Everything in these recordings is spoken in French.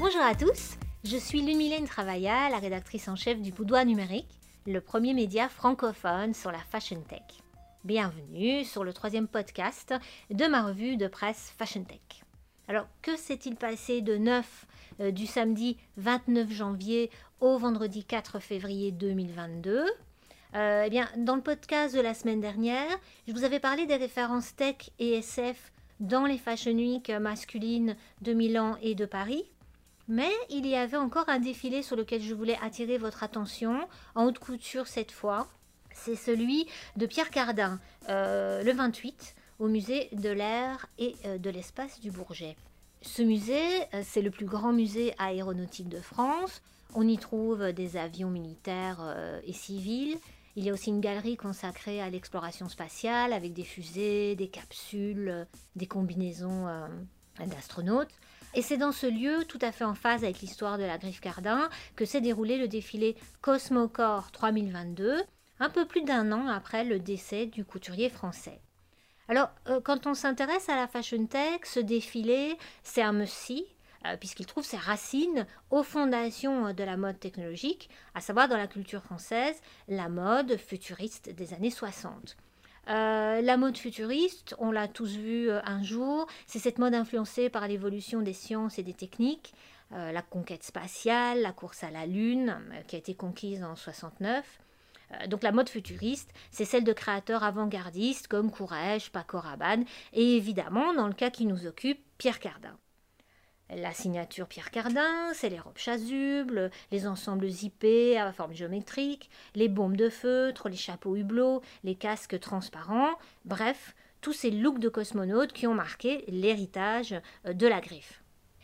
Bonjour à tous, je suis Lumilène Travailla, la rédactrice en chef du Boudoir Numérique, le premier média francophone sur la fashion tech. Bienvenue sur le troisième podcast de ma revue de presse Fashion Tech. Alors, que s'est-il passé de neuf euh, du samedi 29 janvier au vendredi 4 février 2022 euh, eh bien, dans le podcast de la semaine dernière, je vous avais parlé des références tech et SF dans les Fashion Week masculines de Milan et de Paris. Mais il y avait encore un défilé sur lequel je voulais attirer votre attention, en haute couture cette fois. C'est celui de Pierre Cardin, euh, le 28, au musée de l'air et euh, de l'espace du Bourget. Ce musée, euh, c'est le plus grand musée aéronautique de France. On y trouve des avions militaires et civils. Il y a aussi une galerie consacrée à l'exploration spatiale avec des fusées, des capsules, des combinaisons d'astronautes. Et c'est dans ce lieu, tout à fait en phase avec l'histoire de la griffe Cardin, que s'est déroulé le défilé Cosmocore 3022, un peu plus d'un an après le décès du couturier français. Alors, euh, quand on s'intéresse à la fashion tech, ce défilé, c'est un must euh, puisqu'il trouve ses racines aux fondations de la mode technologique, à savoir dans la culture française, la mode futuriste des années 60. Euh, la mode futuriste, on l'a tous vu euh, un jour, c'est cette mode influencée par l'évolution des sciences et des techniques, euh, la conquête spatiale, la course à la Lune, qui a été conquise en 69. donc la mode futuriste, c'est celle de créateurs avant-gardistes comme Courrèges, Paco Rabanne, et évidemment, dans le cas qui nous occupe, Pierre Cardin. La signature Pierre Cardin, c'est les robes chasubles, les ensembles zippés à forme géométrique, les bombes de feutre, les chapeaux hublots, les casques transparents, bref, tous ces looks de cosmonautes qui ont marqué l'héritage de la griffe.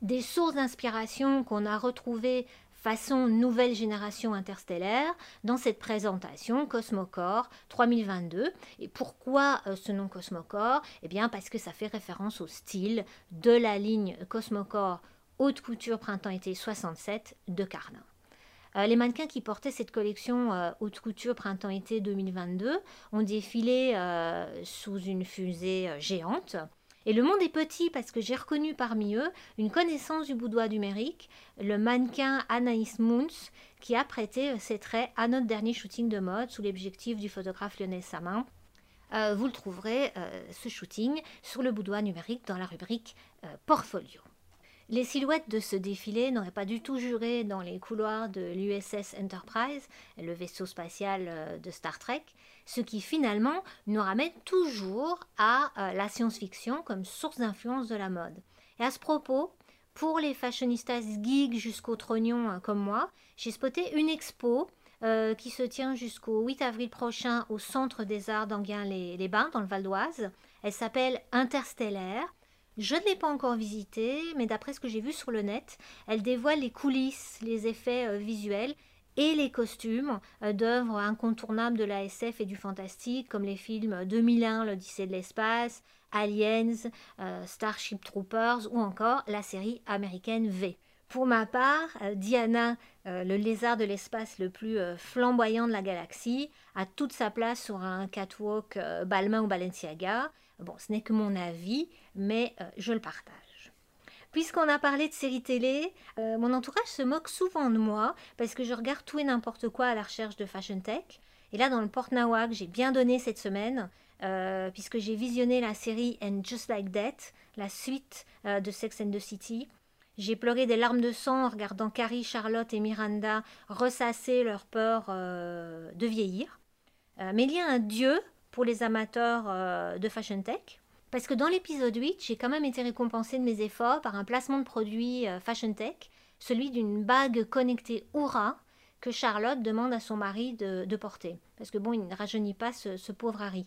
Des sources d'inspiration qu'on a retrouvées façon nouvelle génération interstellaire dans cette présentation Cosmocore 3022. Et pourquoi euh, ce nom Cosmocore? Eh bien parce que ça fait référence au style de la ligne Cosmocore haute couture printemps-été 67 de Carlin. Euh, les mannequins qui portaient cette collection euh, haute couture printemps-été 2022 ont défilé sous une fusée géante et le monde est petit parce que j'ai reconnu parmi eux une connaissance du boudoir numérique, le mannequin Anaïs Moons, qui a prêté euh, ses traits à notre dernier shooting de mode sous l'objectif du photographe Lionel Samin. Euh, vous le trouverez, euh, ce shooting, sur le boudoir numérique dans la rubrique Portfolio. Les silhouettes de ce défilé n'auraient pas du tout juré dans les couloirs de l'USS Enterprise, le vaisseau spatial euh, de Star Trek, ce qui finalement nous ramène toujours à euh, la science-fiction comme source d'influence de la mode. Et à ce propos, pour les fashionistas geeks jusqu'au trognon euh, comme moi, j'ai spoté une expo qui se tient jusqu'au 8 avril prochain au Centre des Arts d'Anguin-les-Bains, dans le Val d'Oise. Elle s'appelle Interstellaire je ne l'ai pas encore visitée, mais d'après ce que j'ai vu sur le net, elle dévoile les coulisses, les effets euh, visuels et les costumes euh, d'œuvres incontournables de la SF et du fantastique, comme les films 2001, l'Odyssée de l'espace, Aliens, euh, Starship Troopers ou encore la série américaine V. Pour ma part, Diana, le lézard de l'espace le plus flamboyant de la galaxie, a toute sa place sur un catwalk Balmain ou Balenciaga. Bon, ce n'est que mon avis, mais euh, je le partage. Puisqu'on a parlé de séries télé, euh, mon entourage se moque souvent de moi parce que je regarde tout et n'importe quoi à la recherche de fashion tech. Et là, dans le port nawak, j'ai bien donné cette semaine, euh, puisque j'ai visionné la série And Just Like That, la suite de Sex and the City. J'ai pleuré des larmes de sang en regardant Carrie, Charlotte et Miranda ressasser leur peur de vieillir. mais il y a un dieu pour les amateurs euh, de fashion tech. Parce que dans l'épisode 8, j'ai quand même été récompensée de mes efforts par un placement de produit euh, fashion tech, celui d'une bague connectée Oura que Charlotte demande à son mari de, porter. Parce que bon, il ne rajeunit pas ce, pauvre Harry.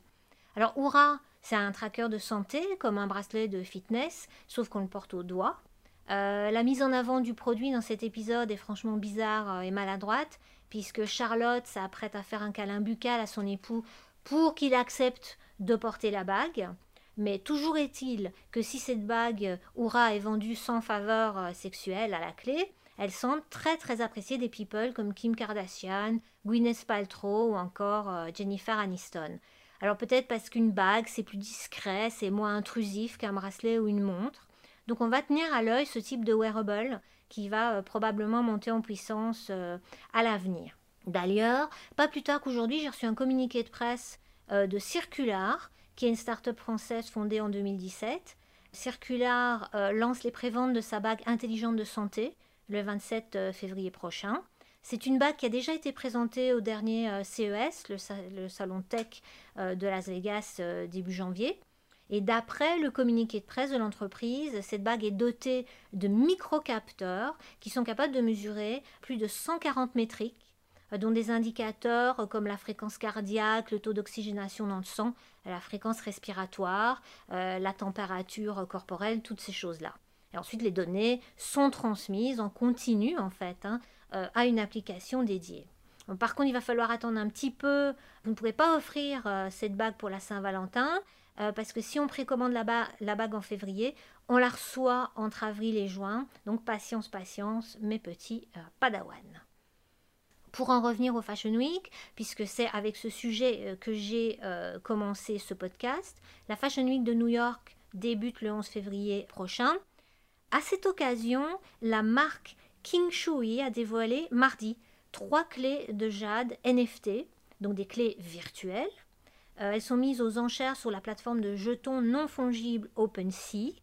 Alors Oura, c'est un tracker de santé, comme un bracelet de fitness, sauf qu'on le porte au doigt. Euh, la mise en avant du produit dans cet épisode est franchement bizarre et maladroite, puisque Charlotte s'apprête à faire un câlin buccal à son époux pour qu'il accepte de porter la bague. Mais toujours est-il que si cette bague Oura est vendue sans faveur euh, sexuelle à la clé, elle semble très très appréciée des people comme Kim Kardashian, Gwyneth Paltrow ou encore euh, Jennifer Aniston. Alors peut-être parce qu'une bague c'est plus discret, c'est moins intrusif qu'un bracelet ou une montre. Donc on va tenir à l'œil ce type de wearable qui va probablement monter en puissance à l'avenir. D'ailleurs, pas plus tard qu'aujourd'hui, j'ai reçu un communiqué de presse de Circular, qui est une start-up française fondée en 2017. Circular lance les préventes de sa bague intelligente de santé le 27 février prochain. C'est une bague qui a déjà été présentée au dernier euh, CES, le, salon tech euh, de Las Vegas euh, début janvier. Et d'après le communiqué de presse de l'entreprise, cette bague est dotée de microcapteurs qui sont capables de mesurer plus de 140 métriques, dont des indicateurs comme la fréquence cardiaque, le taux d'oxygénation dans le sang, la fréquence respiratoire, la température corporelle, toutes ces choses-là. Et ensuite, les données sont transmises en continu, en fait, hein, euh, à une application dédiée. Par contre, il va falloir attendre un petit peu. Vous ne pourrez pas offrir euh, cette bague pour la Saint-Valentin, euh, parce que si on précommande la, bague en février, on la reçoit entre avril et juin. Donc patience, patience, mes petits padawan. Pour en revenir au Fashion Week, puisque c'est avec ce sujet que j'ai commencé ce podcast, la Fashion Week de New York débute le 11 février prochain. À cette occasion, la marque King Shui a dévoilé mardi trois clés de jade NFT, donc des clés virtuelles. Euh, elles sont mises aux enchères sur la plateforme de jetons non fongibles OpenSea.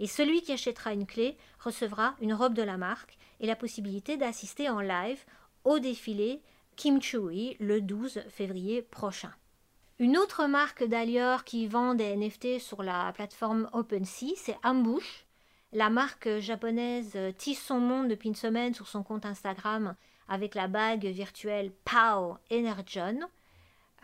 Et celui qui achètera une clé recevra une robe de la marque et la possibilité d'assister en live au défilé Kim Chui le 12 février prochain. Une autre marque d'ailleurs qui vend des NFT sur la plateforme OpenSea, c'est Ambush. La marque japonaise tisse son monde depuis une semaine sur son compte Instagram avec la bague virtuelle Pao Energon.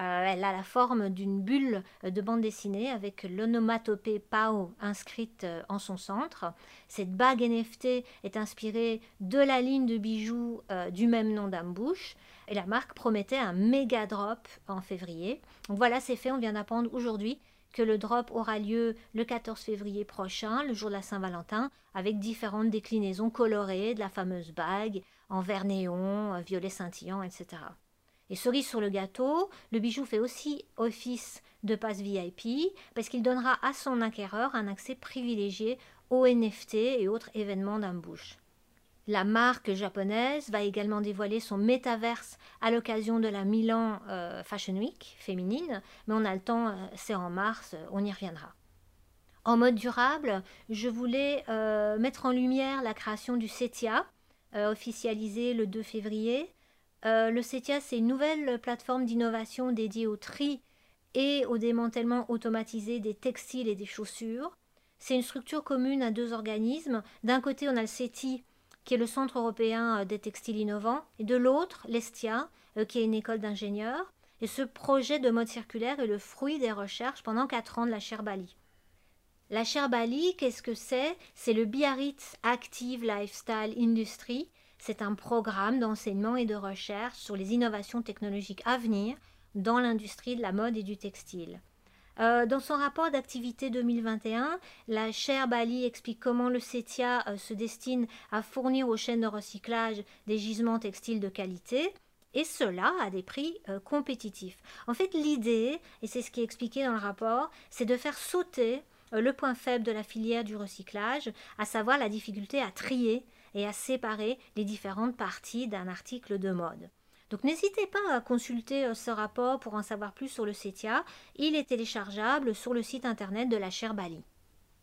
Euh, elle a la forme d'une bulle de bande dessinée avec l'onomatopée Pao inscrite euh, en son centre. Cette bague NFT est inspirée de la ligne de bijoux euh, du même nom d'Ambush et la marque promettait un méga drop en février. Donc voilà, c'est fait, on vient d'apprendre aujourd'hui que le drop aura lieu le 14 février prochain, le jour de la Saint-Valentin, avec différentes déclinaisons colorées de la fameuse bague, en vert néon, euh, violet scintillant, etc. Et cerise sur le gâteau, le bijou fait aussi office de passe VIP parce qu'il donnera à son acquéreur un accès privilégié aux NFT et autres événements d'un bouche. La marque japonaise va également dévoiler son métaverse à l'occasion de la Milan euh, Fashion Week féminine, mais on a le temps, euh, c'est en mars, euh, on y reviendra. En mode durable, je voulais mettre en lumière la création du CETIA, officialisé le 2 février. Le CETIA, c'est une nouvelle plateforme d'innovation dédiée au tri et au démantèlement automatisé des textiles et des chaussures. C'est une structure commune à deux organismes. D'un côté, on a le CETI, qui est le Centre européen euh, des textiles innovants, et de l'autre, l'ESTIA, euh, qui est une école d'ingénieurs. Et ce projet de mode circulaire est le fruit des recherches pendant quatre ans de la chaire Bali. La chaire Bali, qu'est-ce que c'est? C'est le Biarritz Active Lifestyle Industry. C'est un programme d'enseignement et de recherche sur les innovations technologiques à venir dans l'industrie de la mode et du textile. Euh, dans son rapport d'activité 2021, la chaire Bali explique comment le CETIA euh, se destine à fournir aux chaînes de recyclage des gisements textiles de qualité. Et cela à des prix euh, compétitifs. En fait, l'idée, et c'est ce qui est expliqué dans le rapport, c'est de faire sauter le point faible de la filière du recyclage, à savoir la difficulté à trier et à séparer les différentes parties d'un article de mode. Donc n'hésitez pas à consulter euh, ce rapport pour en savoir plus sur le CETIA. Il est téléchargeable sur le site internet de la chaire Bali.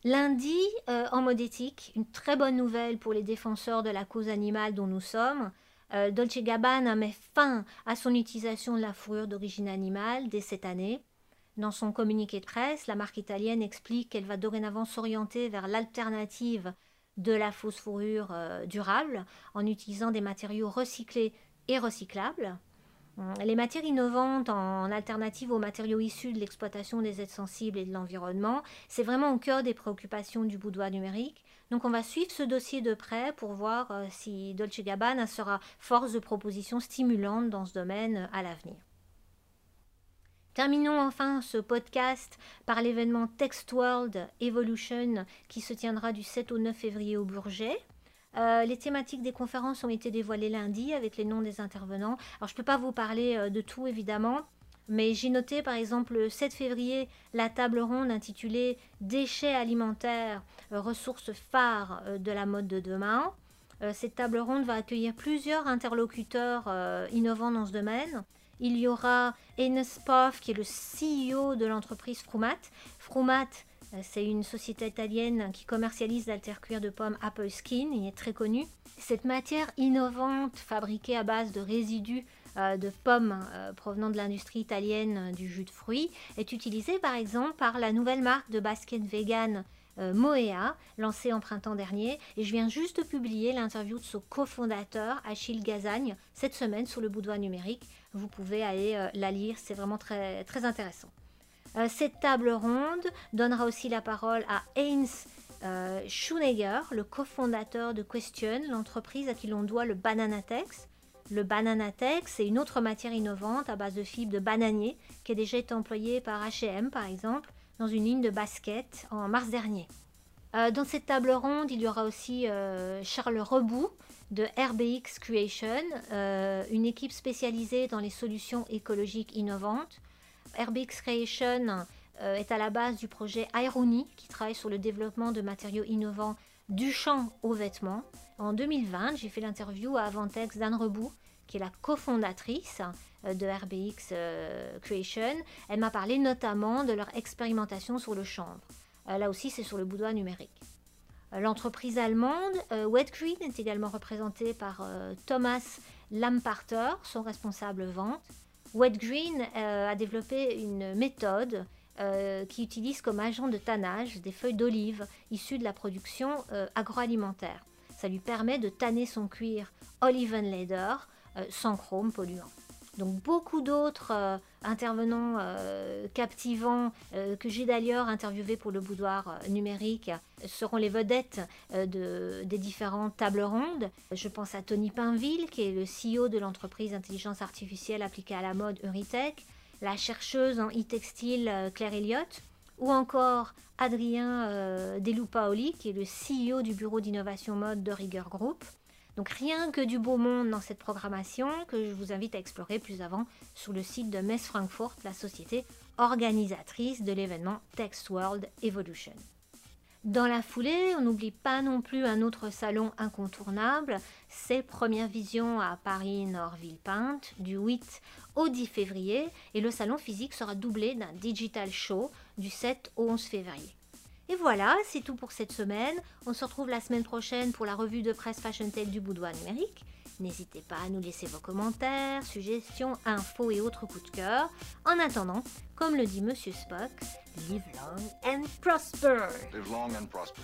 Lundi, euh, en mode éthique, une très bonne nouvelle pour les défenseurs de la cause animale dont nous sommes. Euh, Dolce Gabbana met fin à son utilisation de la fourrure d'origine animale dès cette année. Dans son communiqué de presse, la marque italienne explique qu'elle va dorénavant s'orienter vers l'alternative de la fausse fourrure durable en utilisant des matériaux recyclés et recyclables. Hum, les matières innovantes en alternative aux matériaux issus de l'exploitation des aides sensibles et de l'environnement, c'est vraiment au cœur des préoccupations du boudoir numérique. Donc on va suivre ce dossier de près pour voir euh, si Dolce Gabbana sera force de proposition stimulante dans ce domaine euh, à l'avenir. Terminons enfin ce podcast par l'événement Text World Evolution qui se tiendra du 7 au 9 février au Bourget. Euh, les thématiques des conférences ont été dévoilées lundi avec les noms des intervenants. Alors je ne peux pas vous parler euh, de tout évidemment, mais j'ai noté par exemple le 7 février la table ronde intitulée Déchets alimentaires, euh, ressources phares de la mode de demain. cette table ronde va accueillir plusieurs interlocuteurs innovants dans ce domaine. Il y aura Enes qui est le CEO de l'entreprise Frumat. Frumat, euh, c'est une société italienne qui commercialise l'altercuir de pomme Apple Skin, il est très connu. Cette matière innovante, fabriquée à base de résidus euh, de pommes euh, provenant de l'industrie italienne du jus de fruits, est utilisée par exemple par la nouvelle marque de basket vegan Moea, lancée en printemps dernier. Et je viens juste de publier l'interview de son cofondateur, Achille Gazagne, cette semaine sur le boudoir numérique. Vous pouvez aller la lire, c'est vraiment très, très intéressant. Euh, cette table ronde donnera aussi la parole à Heinz euh, Schunegger, le cofondateur de Question, l'entreprise à qui l'on doit le Bananatex. Le Bananatex, c'est une autre matière innovante à base de fibres de bananier qui a déjà été employée par H&M par exemple dans une ligne de basket en mars dernier. Euh, dans cette table ronde, il y aura aussi Charles Rebout de RBX Creation, une équipe spécialisée dans les solutions écologiques innovantes. RBX Creation euh, est à la base du projet Irony, qui travaille sur le développement de matériaux innovants du champ aux vêtements. En 2020, j'ai fait l'interview à Avantex d'Anne Rebout, qui est la cofondatrice euh, de RBX euh, Creation. Elle m'a parlé notamment de leur expérimentation sur le chanvre. là aussi, c'est sur le boudoir numérique. L'entreprise allemande Wet Green est également représentée par Thomas Lamparter, son responsable vente. Wet Green euh, a développé une méthode euh, qui utilise comme agent de tannage des feuilles d'olive issues de la production euh, agroalimentaire. Ça lui permet de tanner son cuir Olive Leather sans chrome polluant. Donc beaucoup d'autres euh, intervenants euh, captivants euh, que j'ai d'ailleurs interviewés pour le boudoir numérique seront les vedettes des différentes tables rondes. Je pense à Tony Pinville, qui est le CEO de l'entreprise intelligence artificielle appliquée à la mode Euritech, la chercheuse en e-textile Claire Elliott, ou encore Adrien Delupaoli, qui est le CEO du bureau d'innovation mode de Rigueur Group. Donc rien que du beau monde dans cette programmation que je vous invite à explorer plus avant sur le site de Mess Frankfurt, la société organisatrice de l'événement Text World Evolution. Dans la foulée, on n'oublie pas non plus un autre salon incontournable, c'est Première Vision à Paris Nord-Villepinte du 8 au 10 février et le salon physique sera doublé d'un digital show du 7 au 11 février. Et voilà, c'est tout pour cette semaine. On se retrouve la semaine prochaine pour la revue de presse Fashion Tech du Boudoir numérique. N'hésitez pas à nous laisser vos commentaires, suggestions, infos et autres coups de cœur. En attendant, comme le dit Monsieur Spock, live long and prosper. Live long and prosper.